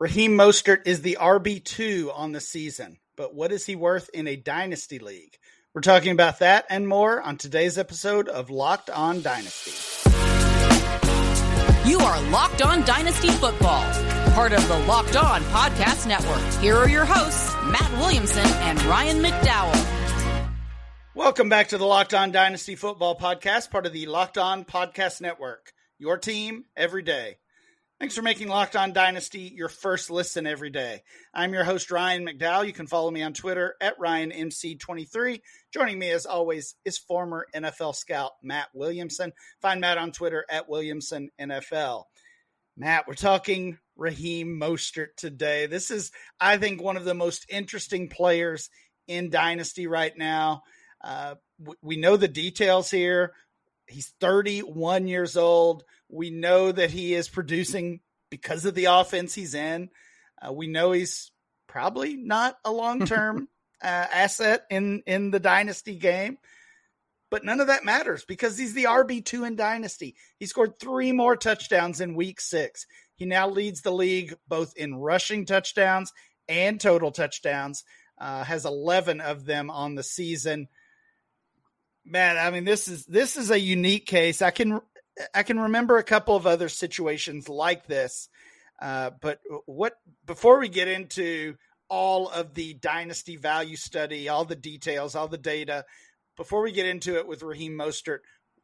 Raheem Mostert is the RB2 on the season, but what is he worth in a dynasty league? We're talking about that and more on today's episode of Locked On Dynasty. You are Locked On Dynasty Football, part of the Locked On Podcast Network. Here are your hosts, Matt Williamson and Ryan McDowell. Welcome back to the Locked On Dynasty Football Podcast, part of the Locked On Podcast Network. Your team every day. Thanks for making Locked On Dynasty your first listen every day. I'm your host, Ryan McDowell. You can follow me on Twitter at RyanMC23. Joining me, as always, is former NFL scout Matt Williamson. Find Matt on Twitter at WilliamsonNFL. Matt, we're talking Raheem Mostert today. This is, I think, one of the most interesting players in Dynasty right now. Uh, we know the details here. He's 31 years old. We know that he is producing because of the offense he's in. Uh, we know he's probably not a long term uh, asset in in the dynasty game, but none of that matters because he's the RB two in dynasty. He scored three more touchdowns in week six. He now leads the league both in rushing touchdowns and total touchdowns. Uh, has 11 of them on the season. Man, I mean this is this is a unique case. I can I can remember a couple of other situations like this. Uh, but what before we get into all of the dynasty value study, all the details, all the data, before we get into it with Raheem Mostert,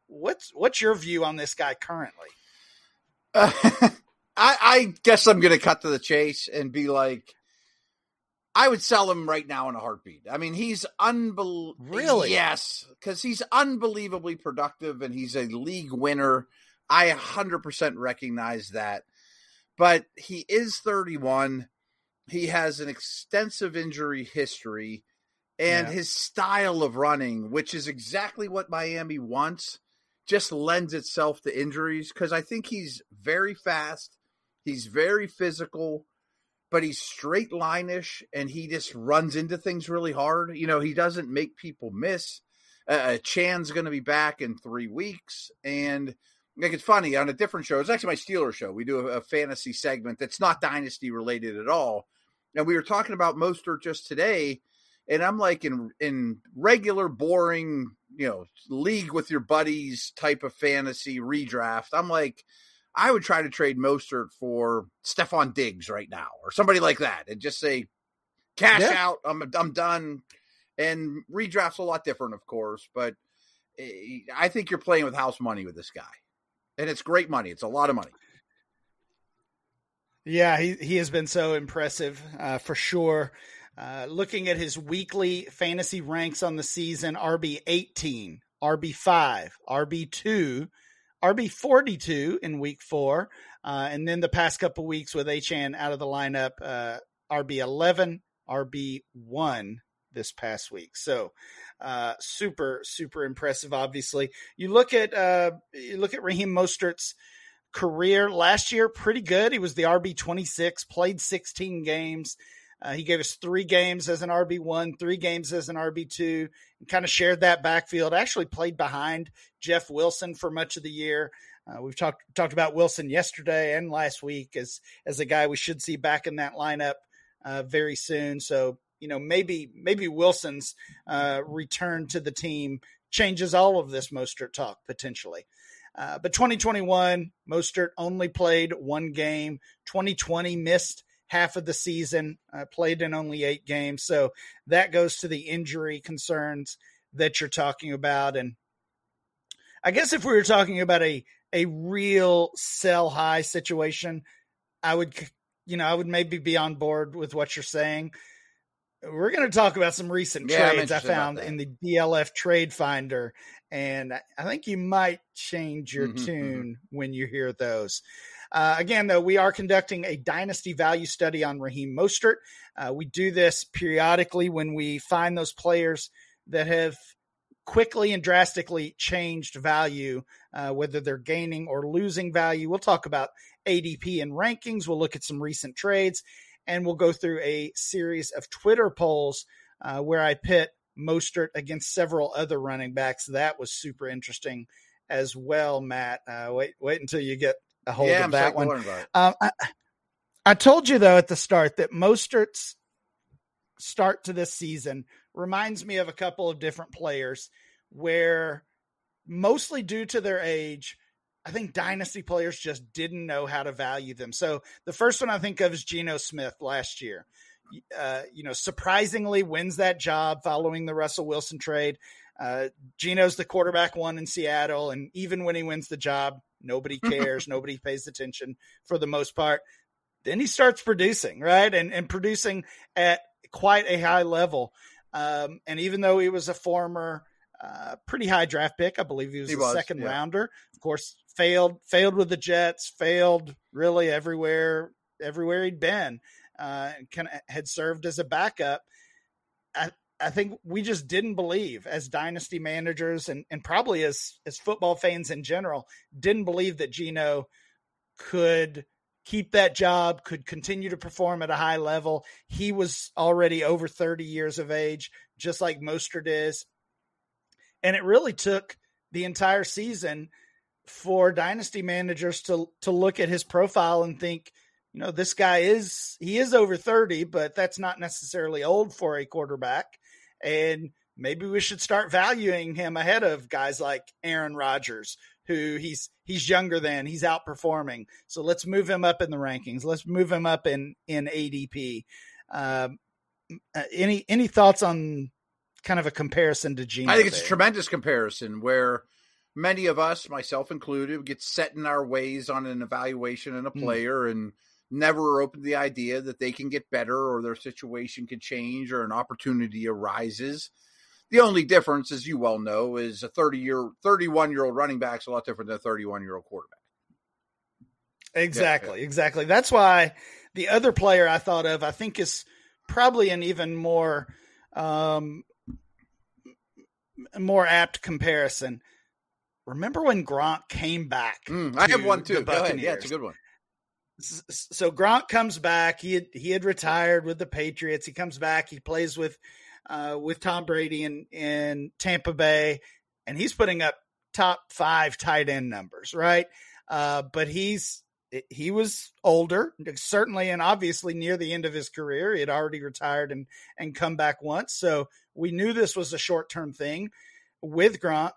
what's what's your view on this guy currently? Uh, I, I guess I'm going to cut to the chase and be like, I would sell him right now in a heartbeat. I mean, he's unbelievable. Really? Yes, because he's unbelievably productive and he's a league winner. I 100% recognize that. But he is 31. He has an extensive injury history and yeah. his style of running, which is exactly what Miami wants, just lends itself to injuries because I think he's very fast. He's very physical but he's straight lineish and he just runs into things really hard. You know, he doesn't make people miss. Uh, uh Chan's going to be back in three weeks, and like it's funny on a different show. It's actually my Steeler show. We do a, a fantasy segment that's not dynasty related at all, and we were talking about Mostert just today. And I'm like in in regular boring, you know, league with your buddies type of fantasy redraft. I'm like, I would try to trade Mostert for Stefon Diggs right now or somebody like that and just say, cash yeah. out. I'm, I'm done. And redraft's a lot different, of course, but eh, I think you're playing with house money with this guy. And it's great money. It's a lot of money. Yeah, he, he has been so impressive uh, for sure. Uh, looking at his weekly fantasy ranks on the season, RB 18, RB 5, RB 2, RB 42 in week four. Uh, and then the past couple weeks with Achane out of the lineup, uh, RB 11, RB 1 this past week. So, uh, super, super impressive. Obviously, you look at uh, you look at Raheem Mostert's career last year, pretty good. He was the RB twenty six, played sixteen games, uh, he gave us three games as an RB one, three games as an RB two, and kind of shared that backfield. Actually, played behind Jeff Wilson for much of the year. Uh, we've talked talked about Wilson yesterday and last week as as a guy we should see back in that lineup uh, very soon. So you know maybe maybe Wilson's uh, return to the team changes all of this Mostert talk potentially. Uh, but 2021, Mostert only played one game. 2020 missed half of the season, uh, played in only eight games. So that goes to the injury concerns that you're talking about. And I guess if we were talking about a a real sell high situation, I would you know I would maybe be on board with what you're saying. We're going to talk about some recent yeah, trades I found in the DLF Trade Finder, and I think you might change your mm-hmm, mm-hmm. tune mm-hmm. when you hear those. Uh, again, though, we are conducting a dynasty value study on Raheem Mostert. Uh, we do this periodically when we find those players that have quickly and drastically changed value, uh, whether they're gaining or losing value. We'll talk about ADP and rankings. We'll look at some recent trades, and we'll go through a series of Twitter polls uh, where I pit Mostert against several other running backs. That was super interesting as well, Matt. Uh, wait, wait until you get a hold yeah, of that one. Um, I, I told you though at the start that Mostert's start to this season reminds me of a couple of different players where mostly due to their age, I think dynasty players just didn't know how to value them. So the first one I think of is Geno Smith last year. Uh, you know, surprisingly wins that job following the Russell Wilson trade. Uh, Geno's the quarterback one in Seattle, and even when he wins the job, nobody cares, nobody pays attention for the most part. Then he starts producing, right, and and producing at quite a high level. Um, and even though he was a former uh, pretty high draft pick, I believe he was he a was, second yeah. rounder. Of course, failed failed with the Jets, failed really everywhere everywhere he'd been. Uh, kind of had served as a backup. I, I think we just didn't believe as dynasty managers and, and probably as as football fans in general didn't believe that Geno could keep that job, could continue to perform at a high level. He was already over 30 years of age, just like Mostert is. And it really took the entire season for dynasty managers to to look at his profile and think, you know, this guy is he is over 30, but that's not necessarily old for a quarterback. And maybe we should start valuing him ahead of guys like Aaron Rodgers, who he's he's younger than, he's outperforming. So let's move him up in the rankings. Let's move him up in in ADP. Um, uh, any any thoughts on kind of a comparison to Geno? I think it's there? a tremendous comparison where many of us, myself included, get set in our ways on an evaluation and a hmm. player mm. and never open to the idea that they can get better or their situation could change or an opportunity arises. The only difference, as you well know, is a 30 year, 31 year old running back is a lot different than a 31 year old quarterback. Exactly. Yeah, yeah. Exactly. That's why the other player I thought of, I think, is probably an even more, um, more apt comparison. Remember when Gronk came back? Mm, I have one too. Go ahead. Yeah, it's a good one. So Gronk comes back. He had, he had retired with the Patriots. He comes back. He plays with uh, with Tom Brady in, in Tampa Bay, and he's putting up top five tight end numbers, right? Uh, but he's he was older, certainly, and obviously near the end of his career. He had already retired and and come back once, so we knew this was a short term thing with Gronk.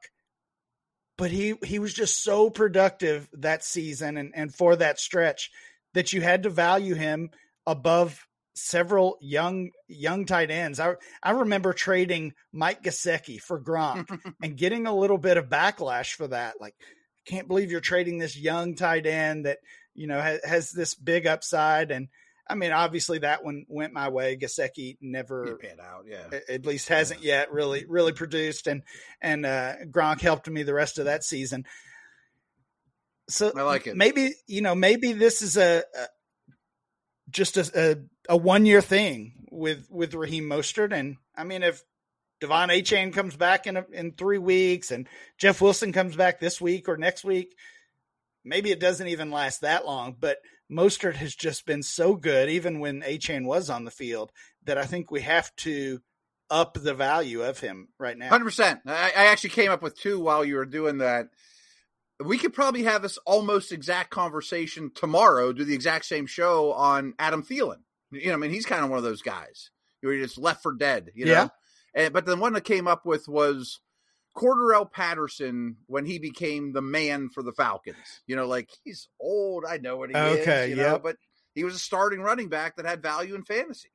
But he he was just so productive that season and, and for that stretch that you had to value him above several young young tight ends. I I remember trading Mike Gesicki for Gronk and getting a little bit of backlash for that. Like, I can't believe you're trading this young tight end that you know has, has this big upside. And I mean, obviously that one went my way. Gesicki never panned out. Yeah, at least hasn't yeah. yet really really produced. And and uh, Gronk helped me the rest of that season. So I like it. Maybe you know, maybe this is a, a just a, a, a one year thing with with Raheem Mostert. And I mean, if De'Von Achane comes back in a, in three weeks and Jeff Wilson comes back this week or next week, maybe it doesn't even last that long. But Mostert has just been so good, even when Achane was on the field, that I think we have to up the value of him right now. Hundred percent. I, I actually came up with two while you were doing that we could probably have this almost exact conversation tomorrow, do the exact same show on Adam Thielen. You know, I mean, he's kind of one of those guys where you're just left for dead, you know? Yeah. And, but the one that came up with was Cordarrelle Patterson when he became the man for the Falcons. You know, like he's old. I know what he okay, is. You know, but he was a starting running back that had value in fantasy.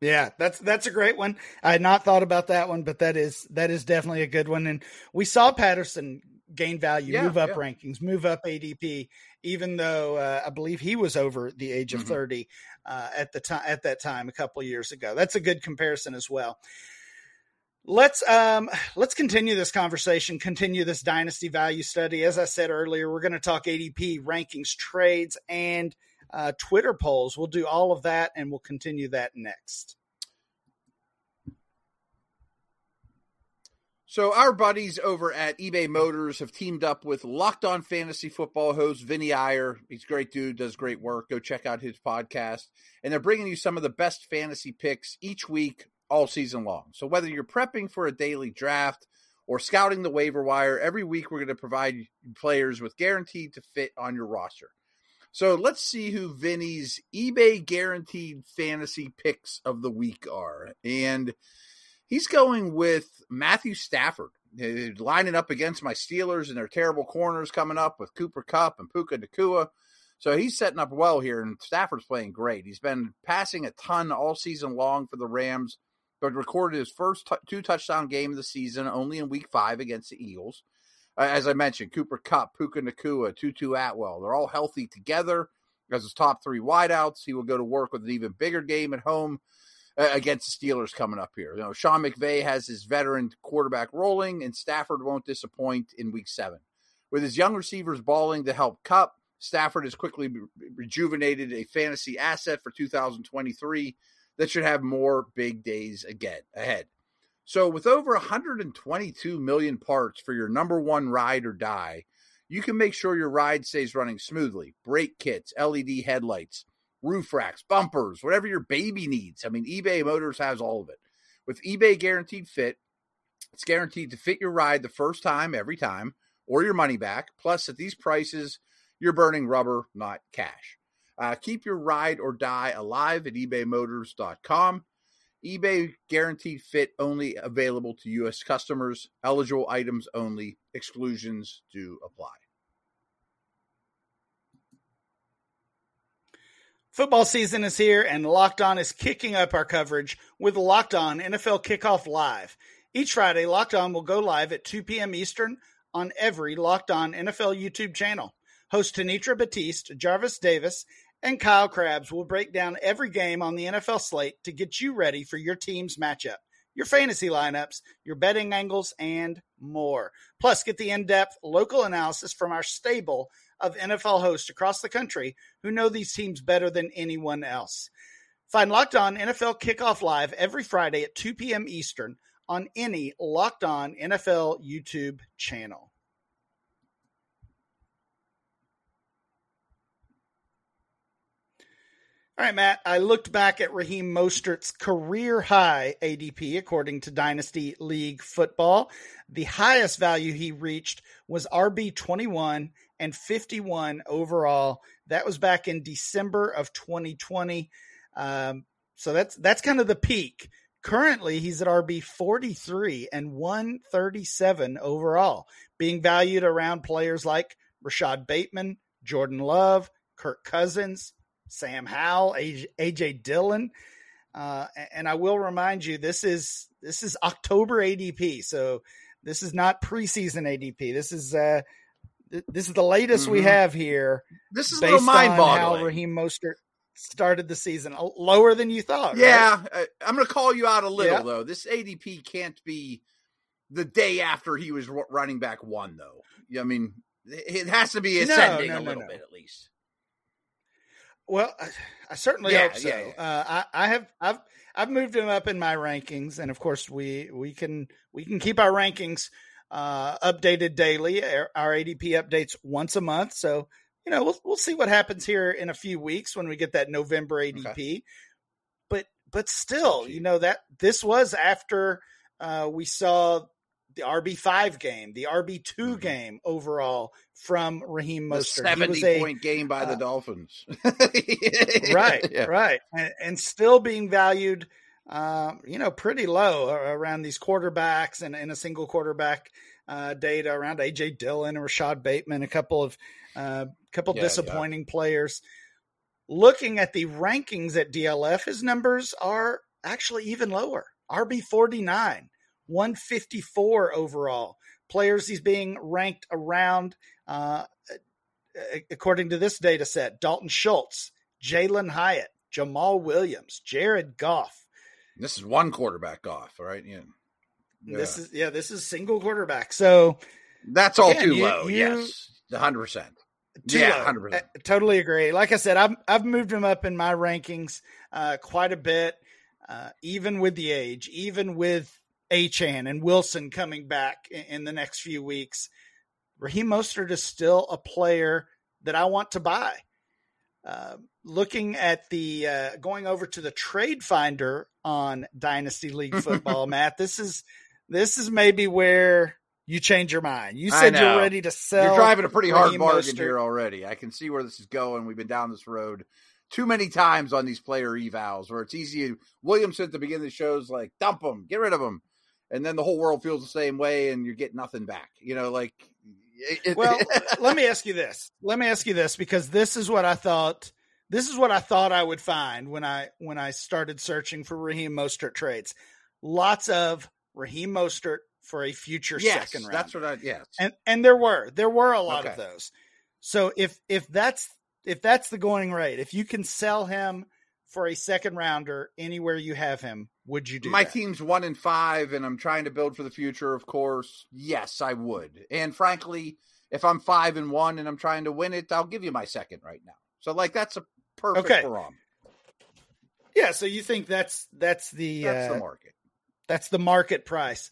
Yeah, that's that's a great one. I had not thought about that one, but that is that is definitely a good one. And we saw Patterson gain value, yeah, move up yeah. rankings, move up ADP, even though uh, I believe he was over the age of mm-hmm. 30 uh, at the time at that time a couple years ago. That's a good comparison as well. Let's um, let's continue this conversation, continue this dynasty value study. As I said earlier, we're going to talk ADP rankings, trades, and uh, Twitter polls. We'll do all of that, and we'll continue that next. So our buddies over at eBay Motors have teamed up with Locked On Fantasy Football host Vinny Iyer. He's a great dude, does great work. Go check out his podcast. And they're bringing you some of the best fantasy picks each week, all season long. So whether you're prepping for a daily draft or scouting the waiver wire, every week we're going to provide players with guaranteed to fit on your roster. So let's see who Vinny's eBay guaranteed fantasy picks of the week are. And he's going with Matthew Stafford, lining up against my Steelers and their terrible corners coming up with Cooper Kupp and Puka Nacua. So he's setting up well here, and Stafford's playing great. He's been passing a ton all season long for the Rams, but recorded his first t- two touchdown game of the season only in week five against the Eagles. Uh, as I mentioned, Cooper Kupp, Puka Nacua, Tutu Atwell, they're all healthy together as his top three wideouts. He will go to work with an even bigger game at home uh, against the Steelers coming up here. You know, Sean McVay has his veteran quarterback rolling, and Stafford won't disappoint in week seven. With his young receivers balling to help Kupp, Stafford has quickly rejuvenated a fantasy asset for 2023 that should have more big days again ahead. So, with over 122 million parts for your number one ride or die, you can make sure your ride stays running smoothly. Brake kits, LED headlights, roof racks, bumpers, whatever your baby needs. I mean, eBay Motors has all of it. With eBay Guaranteed Fit, it's guaranteed to fit your ride the first time, every time, or your money back. Plus, at these prices, you're burning rubber, not cash. Uh, keep your ride or die alive at ebaymotors.com. eBay guaranteed fit only available to U.S. customers. Eligible items only. Exclusions do apply. Football season is here, and Locked On is kicking up our coverage with Locked On NFL Kickoff Live. Each Friday, Locked On will go live at 2 p.m. Eastern on every Locked On NFL YouTube channel. Host Tanitra Batiste, Jarvis Davis, and Kyle Crabbs will break down every game on the NFL slate to get you ready for your team's matchup, your fantasy lineups, your betting angles, and more. Plus, get the in depth local analysis from our stable of NFL hosts across the country who know these teams better than anyone else. Find Locked On NFL Kickoff Live every Friday at 2 p.m. Eastern on any Locked On NFL YouTube channel. All right, Matt. I looked back at Raheem Mostert's career high ADP according to Dynasty League Football. The highest value he reached was RB 21 and 51 overall. That was back in December of 2020. Um, so that's that's kind of the peak. Currently, he's at RB 43 and 137 overall, being valued around players like Rashod Bateman, Jordan Love, Kirk Cousins, Sam Howell, AJ Dillon. Uh, and I will remind you, this is this is October ADP, so this is not preseason ADP. This is uh, th- this is the latest mm-hmm. we have here. This is based mind on how Raheem Mostert started the season lower than you thought. Yeah, right? I'm going to call you out a little yeah. though. This ADP can't be the day after he was running back one, though. I mean, it has to be ascending no, no, a little no, bit at least. Well, I, I certainly yeah, hope so. Yeah, yeah. Uh, I, I, have I've I've moved him up in my rankings, and of course we we can we can keep our rankings uh, updated daily. Our, our, ADP updates once a month, so you know we'll we'll see what happens here in a few weeks when we get that November ADP. Okay. But but still, you know that this was after uh, we saw the RB five game, the RB 2 mm-hmm. game overall from Raheem Mostert. The Seventy a, point game by uh, the Dolphins. right, yeah. right, and, and, still being valued, uh, you know, pretty low around these quarterbacks and in a single quarterback uh, data around AJ Dillon and Rashod Bateman, a couple of a uh, couple yeah, disappointing yeah. players. Looking at the rankings at DLF, his numbers are actually even lower. RB forty nine 154 overall. Players he's being ranked around, uh, according to this data set Dalton Schultz, Jalin Hyatt, Jamaal Williams, Jared Goff. This is one quarterback off, right? Yeah. yeah. This is yeah, this is single quarterback. So that's all again, too you, low. You, yes, hundred percent. Yeah, hundred percent. Totally agree. Like I said, I've I've moved him up in my rankings uh, quite a bit, uh, even with the age, even with Achane and Wilson coming back in, in the next few weeks, Raheem Mostert is still a player that I want to buy. Uh, looking at the uh, going over to the trade finder on Dynasty League Football, Matt, this is this is maybe where you change your mind. You said you're ready to sell. You're driving a pretty hard bargain Mostert. here already. I can see where this is going. We've been down this road too many times on these player evals where it's easy. Williamson at the beginning of the show is like, dump them, get rid of them. And then the whole world feels the same way and you get nothing back. You know, like. it- Well, let me ask you this. Let me ask you this because this is what I thought. This is what I thought I would find when I when I started searching for Raheem Mostert trades. Lots of Raheem Mostert for a future yes, second round. that's what I, yes. and and there were there were a lot of those. So if if that's if that's the going rate, if you can sell him for a second rounder anywhere you have him, would you do My that? team's one in five, and I'm trying to build for the future. Of course, yes, I would. And frankly, if I'm five and one and I'm trying to win it, I'll give you my second right now. So, like, that's a perfect Okay. for 'em. Yeah, so you think that's that's the That's uh, the market. That's the market price.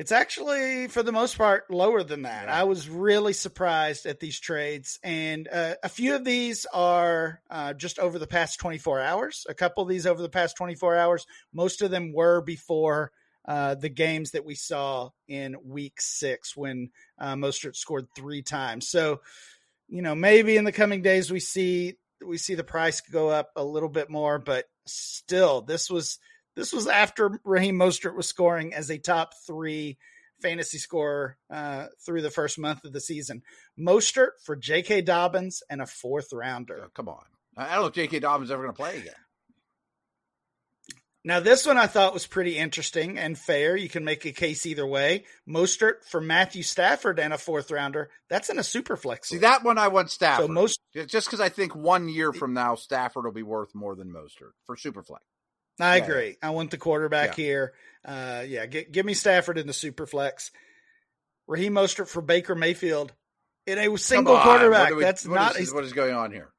It's actually, for the most part, lower than that. Yeah. I was really surprised at these trades, and uh, a few of these are uh, just over the past 24 hours. A couple of these over the past 24 hours. Most of them were before uh, the games that we saw in Week Six when uh, Mostert scored three times. So, you know, maybe in the coming days we see we see the price go up a little bit more, but still, this was this was after Raheem Mostert was scoring as a top three fantasy scorer uh, through the first month of the season. Mostert for J.K. Dobbins and a fourth rounder. Oh, come on. I don't know if J.K. Dobbins is ever going to play again. Now, this one I thought was pretty interesting and fair. You can make a case either way. Mostert for Matthew Stafford and a fourth rounder. That's in a super flex. See, that one I want Stafford. So most, just because I think one year from now, Stafford will be worth more than Mostert for Superflex. I Yeah. agree. I want the quarterback Yeah. here. Uh, yeah, gi- give me Stafford in the super flex. Raheem Mostert for Baker Mayfield in a single quarterback. we- That's what not is- a what is going on here.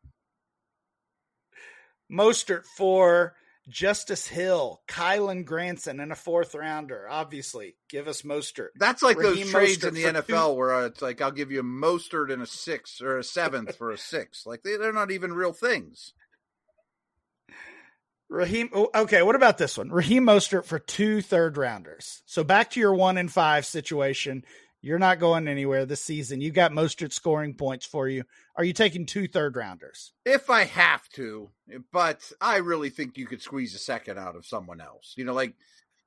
Mostert for Justice Hill, Kylen Granson, and a fourth rounder. Obviously, give us Mostert. That's like Raheem those trades Mostert in the NFL where uh, it's like I'll give you a Mostert and a six or a seventh for a six. Like they, they're not even real things. Raheem. oh, Okay, what about this one? Raheem Mostert for two third rounders. So back to your one in five situation. You're not going anywhere this season. You got Mostert scoring points for you. Are you taking two third rounders? If I have to, but I really think you could squeeze a second out of someone else. You know, like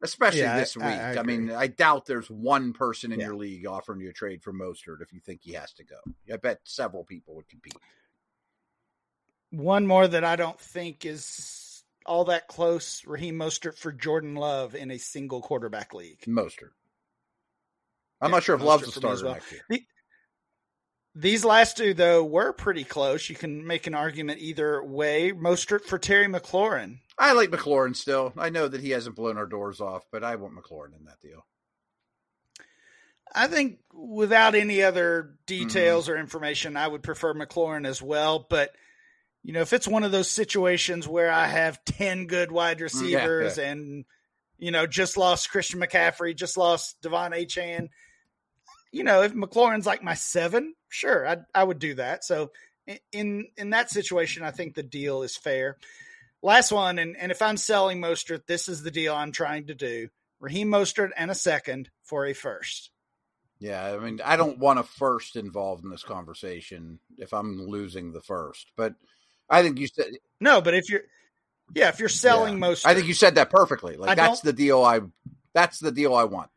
especially Yeah, this week. I- I I, mean. I doubt there's one person in Yeah. your league offering you a trade for Mostert if you think he has to go. I bet several people would compete. One more that I don't think is all that close. Raheem Mostert for Jordan Love in a single quarterback league. Mostert. I'm Yeah, not sure if Mostert Love's a starter well. year. These last two, though, were pretty close. You can make an argument either way. Mostert for Terry McLaurin. I like McLaurin still. I know that he hasn't blown our doors off, but I want McLaurin in that deal. I think without any other Mm-hmm. details or information, I would prefer McLaurin as well. But you know, if it's one of those situations where I have ten good wide mm, receivers yeah. and you know just lost Christian McCaffrey, just lost De'Von Achane, you know, if McLaurin's like my seven, sure, I I would do that. So in in that situation, I think the deal is fair. Last one, and, and if I'm selling Mostert, this is the deal I'm trying to do. Raheem Mostert and a second for a first. Yeah, I mean, I don't want a first involved in this conversation if I'm losing the first, but I think you said No, but if you're, yeah, if you're selling yeah. most, I think you said that perfectly. Like I that's the deal. I that's the deal I want.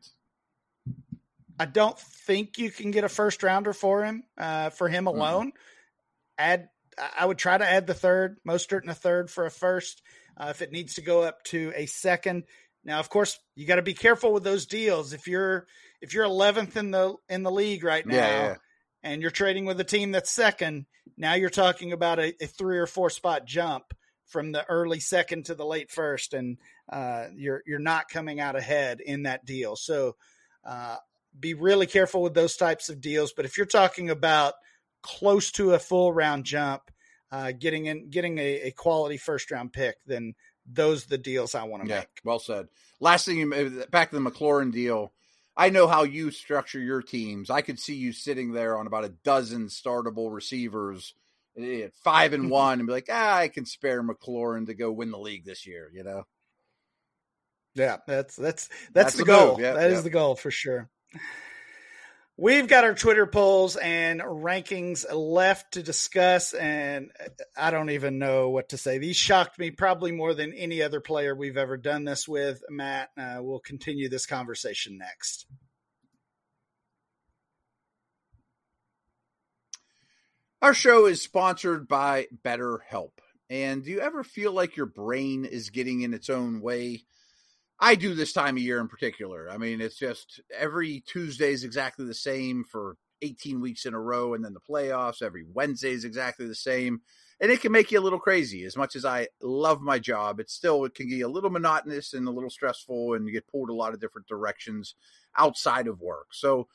I don't think you can get a first rounder for him, uh, for him alone. Add, I- I would try to add the third, Mostert and a third for a first. Uh, if it needs to go up to a second, now of course you got to be careful with those deals. If you're if you're 11th in the in the league right now, Yeah, yeah. And you're trading with a team that's second, now you're talking about a, a three or four spot jump from the early second to the late first, and uh, you're you're not coming out ahead in that deal. So uh, be really careful with those types of deals. But if you're talking about close to a full round jump, uh, getting in getting a, a quality first round pick, then those are the deals I want to Yeah, make. well said. Last thing, you back to the McLaurin deal. I know how you structure your teams. I could see you sitting there on about a dozen startable receivers, at five and one, and be like, ah, I can spare McLaurin to go win the league this year. You know, Yeah, that's that's that's, That's the the goal. Yeah, That is yeah. the goal for sure. We've got our Twitter polls and rankings left to discuss, and I don't even know what to say. These shocked me probably more than any other player we've ever done this with. Matt, uh, we'll continue this conversation next. Our show is sponsored by BetterHelp. And do you ever feel like your brain is getting in its own way? I do this time of year in particular. I mean, it's just every Tuesday is exactly the same for 18 weeks in a row, and then the playoffs every Wednesday is exactly the same. And it can make you a little crazy. As much as I love my job, it still it can get a little monotonous and a little stressful, and you get pulled a lot of different directions outside of work. So,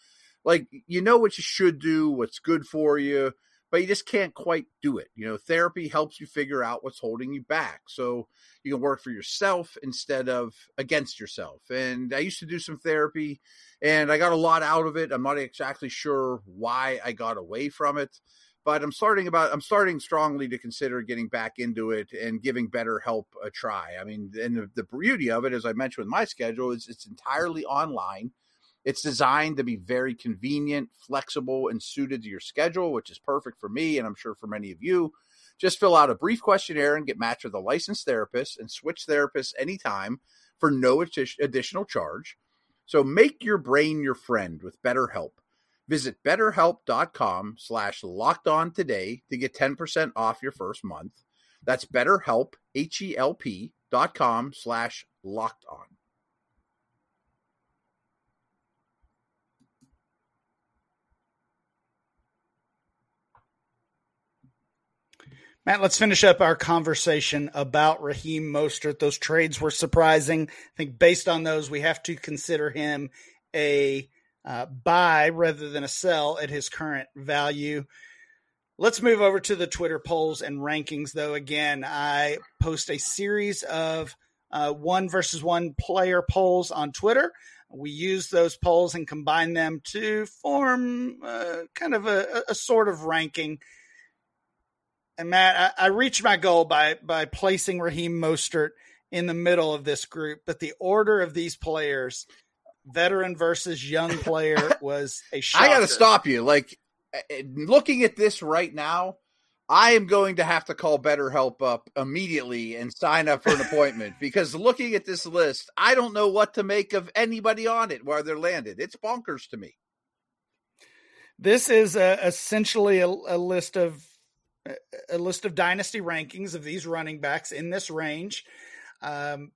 like, you know what you should do, what's good for you, but you just can't quite do it. You know, therapy helps you figure out what's holding you back. So you can work for yourself instead of against yourself. And I used to do some therapy and I got a lot out of it. I'm not exactly sure why I got away from it, but I'm starting about I'm starting strongly to consider getting back into it and giving BetterHelp a try. I mean, and the, the beauty of it, as I mentioned with my schedule, is it's entirely online. It's designed to be very convenient, flexible, and suited to your schedule, which is perfect for me and I'm sure for many of you. Just fill out a brief questionnaire and get matched with a licensed therapist and switch therapists anytime for no additional charge. So make your brain your friend with BetterHelp. Visit betterhelp.com slash locked on today to get 10% off your first month. That's betterhelp, H-E-L-P dot com slash locked on. Matt, let's finish up our conversation about Raheem Mostert. Those trades were surprising. I think based on those, we have to consider him a uh, buy rather than a sell at his current value. Let's move over to the Twitter polls and rankings, though. Again, I post a series of uh, one versus one player polls on Twitter. We use those polls and combine them to form uh, kind of a, a sort of ranking and Matt, I, I, reached my goal by by placing Raheem Mostert in the middle of this group, but the order of these players, veteran versus young player, was a shocker. I got to stop you. Like looking at this right now, I am going to have to call BetterHelp up immediately and sign up for an appointment because looking at this list, I don't know what to make of anybody on it where they're landed. It's bonkers to me. This is a, essentially a, a list of a list of dynasty rankings of these running backs in this range. Um,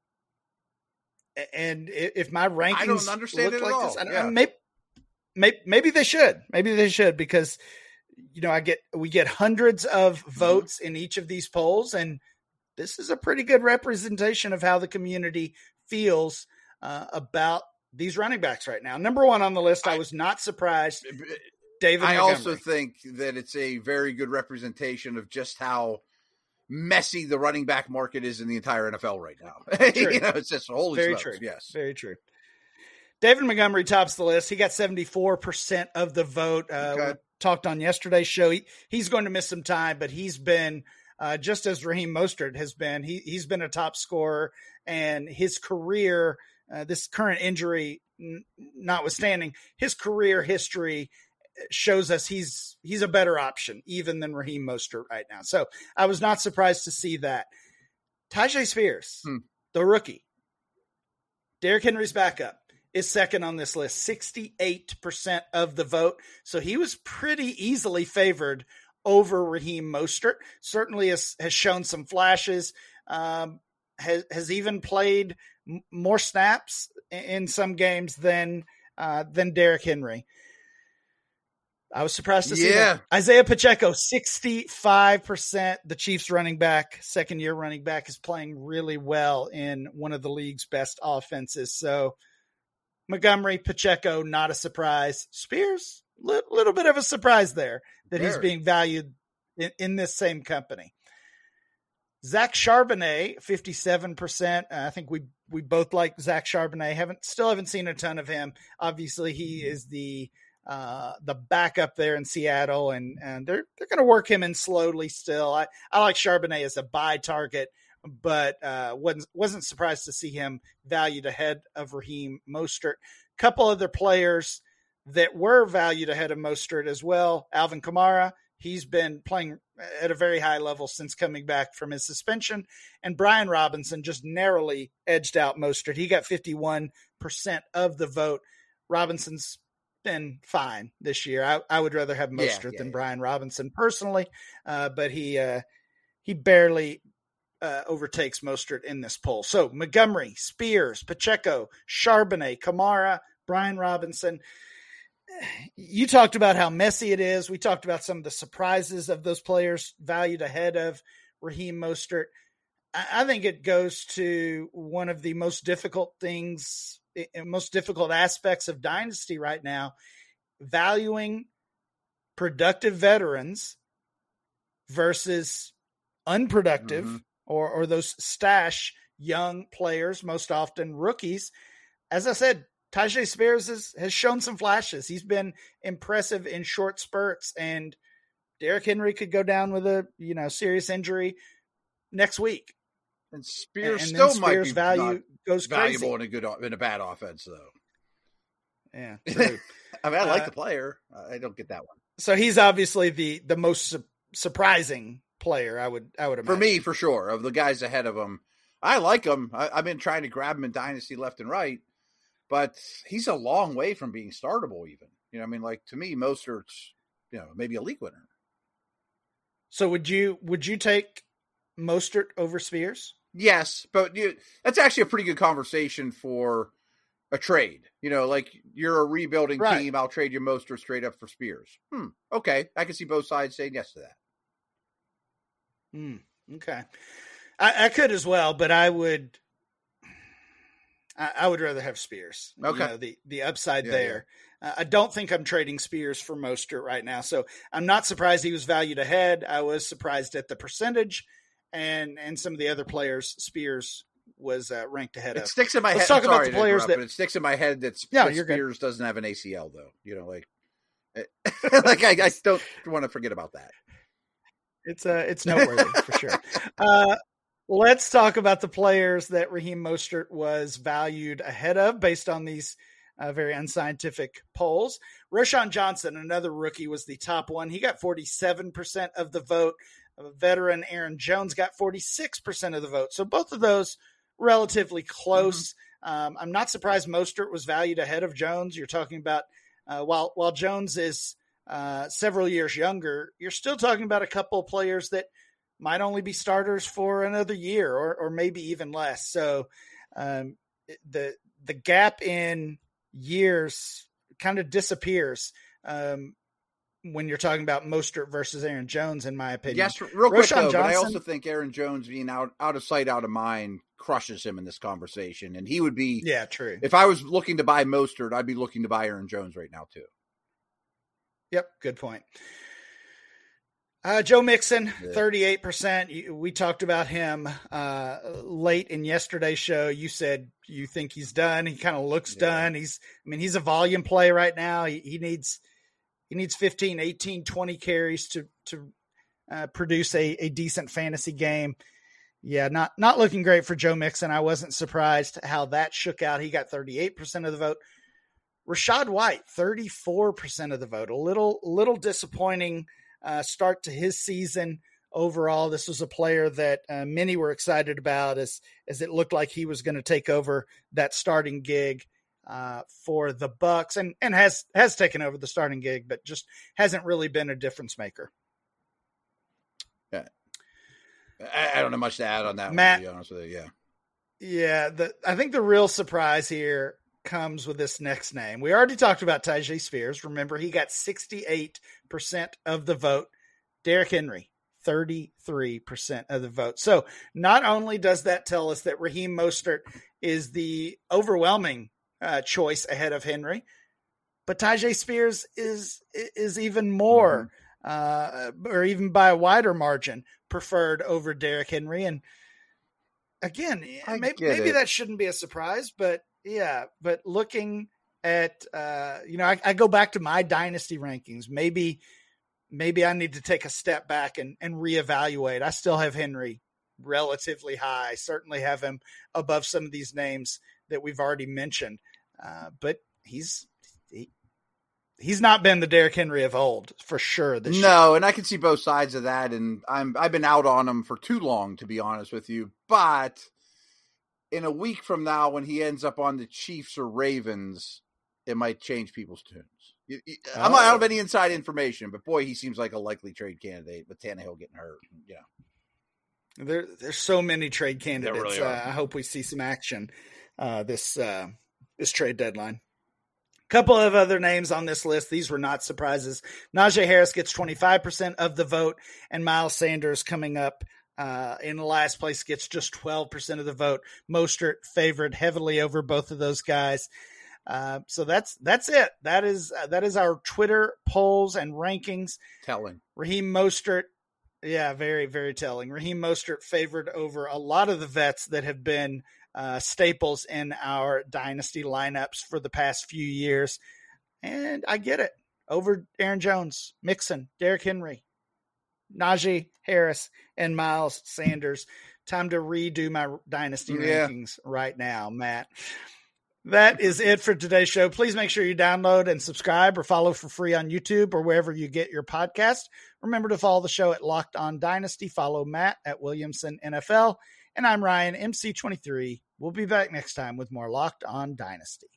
and if my rankings I don't understand look like all. this, yeah. maybe, maybe, maybe they should. Maybe they should because you know I get we get hundreds of mm-hmm. votes in each of these polls, and this is a pretty good representation of how the community feels uh, about these running backs right now. Number one on the list, I, I was not surprised. David. I Montgomery. also think that it's a very good representation of just how messy the running back market is in the entire NFL right now. you know, it's just holy very smokes. true. Yes, very true. David Montgomery tops the list. He got seventy four percent of the vote. Uh, okay. talked on yesterday's show. He, he's going to miss some time, but he's been uh, just as Raheem Mostert has been. He he's been a top scorer, and his career, uh, this current injury notwithstanding, his career history shows us he's he's a better option even than Raheem Mostert right now. So I was not surprised to see that. Tyjae Spears, hmm. the rookie, Derrick Henry's backup, is second on this list, 68% of the vote. So he was pretty easily favored over Raheem Mostert. Certainly has, has shown some flashes, um, has, has even played m- more snaps in some games than uh, than Derrick Henry. I was surprised to see yeah. that. Isaiah Pacheco, 65%. The Chiefs running back, second year running back, is playing really well in one of the league's best offenses. So Montgomery, Pacheco, not a surprise. Spears, a li- little bit of a surprise there that Very. he's being valued in, in, this same company. Zach Charbonnet, 57%. Uh, I think we we both like Zach Charbonnet. Haven't still haven't seen a ton of him. Obviously, he is the – uh, the backup there in Seattle, and and they're they're going to work him in slowly. Still, I I like Charbonnet as a buy target, but uh, wasn't wasn't surprised to see him valued ahead of Raheem Mostert. Couple other players that were valued ahead of Mostert as well. Alvin Kamara, he's been playing at a very high level since coming back from his suspension. And Brian Robinson just narrowly edged out Mostert. He got 51% of the vote. Robinson's been fine this year. I, I would rather have Mostert yeah, yeah, than yeah. Brian Robinson personally, uh, but he uh, he barely uh, overtakes Mostert in this poll. So Montgomery, Spears, Pacheco, Charbonnet, Kamara, Brian Robinson. You talked about how messy it is. We talked about some of the surprises of those players valued ahead of Raheem Mostert. I think it goes to one of the most difficult things, most difficult aspects of dynasty right now, valuing productive veterans versus unproductive mm-hmm. or or those stash young players, most often rookies. As I said, Tyjae Spears has, has shown some flashes. He's been impressive in short spurts, and Derrick Henry could go down with a you know serious injury next week. And Spears and, and still might be value goes valuable crazy. in a good in a bad offense though. Yeah, I mean, I like uh, the player. I don't get that one. So he's obviously the the most su- surprising player. I would I would imagine. for me for sure of the guys ahead of him. I like him. I, have been trying to grab him in dynasty left and right, but he's a long way from being startable. Even you know, I mean, like to me, Mostert's you know maybe a league winner. So would you would you take Mostert over Spears? Yes, but you, that's actually a pretty good conversation for a trade. You know, like you're a rebuilding right. team. I'll trade you Mostert straight up for Spears. Hmm. Okay, I can see both sides saying yes to that. Mm, okay, I, I, could as well, but I would. I, I would rather have Spears. Okay, you know, the the upside yeah, there. Yeah. Uh, I don't think I'm trading Spears for Mostert right now, so I'm not surprised he was valued ahead. I was surprised at the percentage, and and some of the other players Spears was uh, ranked ahead it of. sticks in my Let's head. Talk about the players that it sticks in my head that, yeah, that Spears good. doesn't have an ACL though. You know, like like I, I don't want to forget about that. It's uh, it's noteworthy for sure. Uh, let's talk about the players that Raheem Mostert was valued ahead of based on these uh, very unscientific polls. Roschon Johnson, another rookie, was the top one. He got 47% of the vote. A veteran Aaron Jones got 46% of the vote. So both of those relatively close. Mm-hmm. Um, I'm not surprised Mostert was valued ahead of Jones. You're talking about uh, while while Jones is uh, several years younger, you're still talking about a couple of players that might only be starters for another year or, or maybe even less. So um, the the gap in years kind of disappears um, when you're talking about Mostert versus Aaron Jones, in my opinion. Yes, real quick though, Johnson, but I also think Aaron Jones being out out of sight, out of mind crushes him in this conversation, and he would be. Yeah, true. If I was looking to buy Mostert, I'd be looking to buy Aaron Jones right now too. Yep, good point. Uh, Joe Mixon, thirty-eight percent. We talked about him uh, late in yesterday's show. You said you think he's done. He kind of looks yeah. done. He's, I mean, he's a volume play right now. He, he, needs, he needs 15, 18, 20 carries to to uh, produce a, a decent fantasy game. Yeah, not not looking great for Joe Mixon. I wasn't surprised how that shook out. He got thirty-eight percent of the vote. Rachaad White, 34% of the vote. A little little disappointing uh, start to his season overall. This was a player that uh, many were excited about as as it looked like he was going to take over that starting gig uh, for the Bucs and and has has taken over the starting gig, but just hasn't really been a difference maker. Yeah, I, I don't know much to add on that. Matt, one, to be honest with you, yeah, yeah. The I think the real surprise here comes with this next name. We already talked about Tyjae Spears. Remember, he got 68% of the vote. Derrick Henry, 33% of the vote. So not only does that tell us that Raheem Mostert is the overwhelming uh, choice ahead of Henry, but Tyjae Spears is is even more, mm-hmm. uh, or even by a wider margin, preferred over Derrick Henry. And again, maybe, maybe that shouldn't be a surprise, but yeah, but looking at uh, you know, I, I, go back to my dynasty rankings. Maybe maybe I need to take a step back and, and reevaluate. I still have Henry relatively high. Certainly have him above some of these names that we've already mentioned. Uh, but he's he, he's not been the Derrick Henry of old for sure. This no, year. and I can see both sides of that, and I'm I've been out on him for too long to be honest with you. But in a week from now, when he ends up on the Chiefs or Ravens, it might change people's tunes. I'm not out of oh. any inside information, but boy, he seems like a likely trade candidate with Tannehill getting hurt. Yeah. There, there's so many trade candidates. Really uh, I hope we see some action uh, this uh, this trade deadline. A couple of other names on this list. These were not surprises. Najee Harris gets 25% of the vote, and Miles Sanders coming up uh, in the last place gets just 12% of the vote. Mostert favored heavily over both of those guys. Uh, so that's that's it. That is uh, that is our Twitter polls and rankings. Telling Raheem Mostert, yeah, very very telling. Raheem Mostert favored over a lot of the vets that have been uh, staples in our dynasty lineups for the past few years, and I get it. Over Aaron Jones, Mixon, Derrick Henry, Najee Harris, and Miles Sanders. Time to redo my dynasty yeah. rankings right now, Matt. That is it for today's show. Please make sure you download and subscribe or follow for free on YouTube or wherever you get your podcast. Remember to follow the show at Locked On Dynasty. Follow Matt at Williamson NFL. And I'm Ryan, MC23. We'll be back next time with more Locked On Dynasty.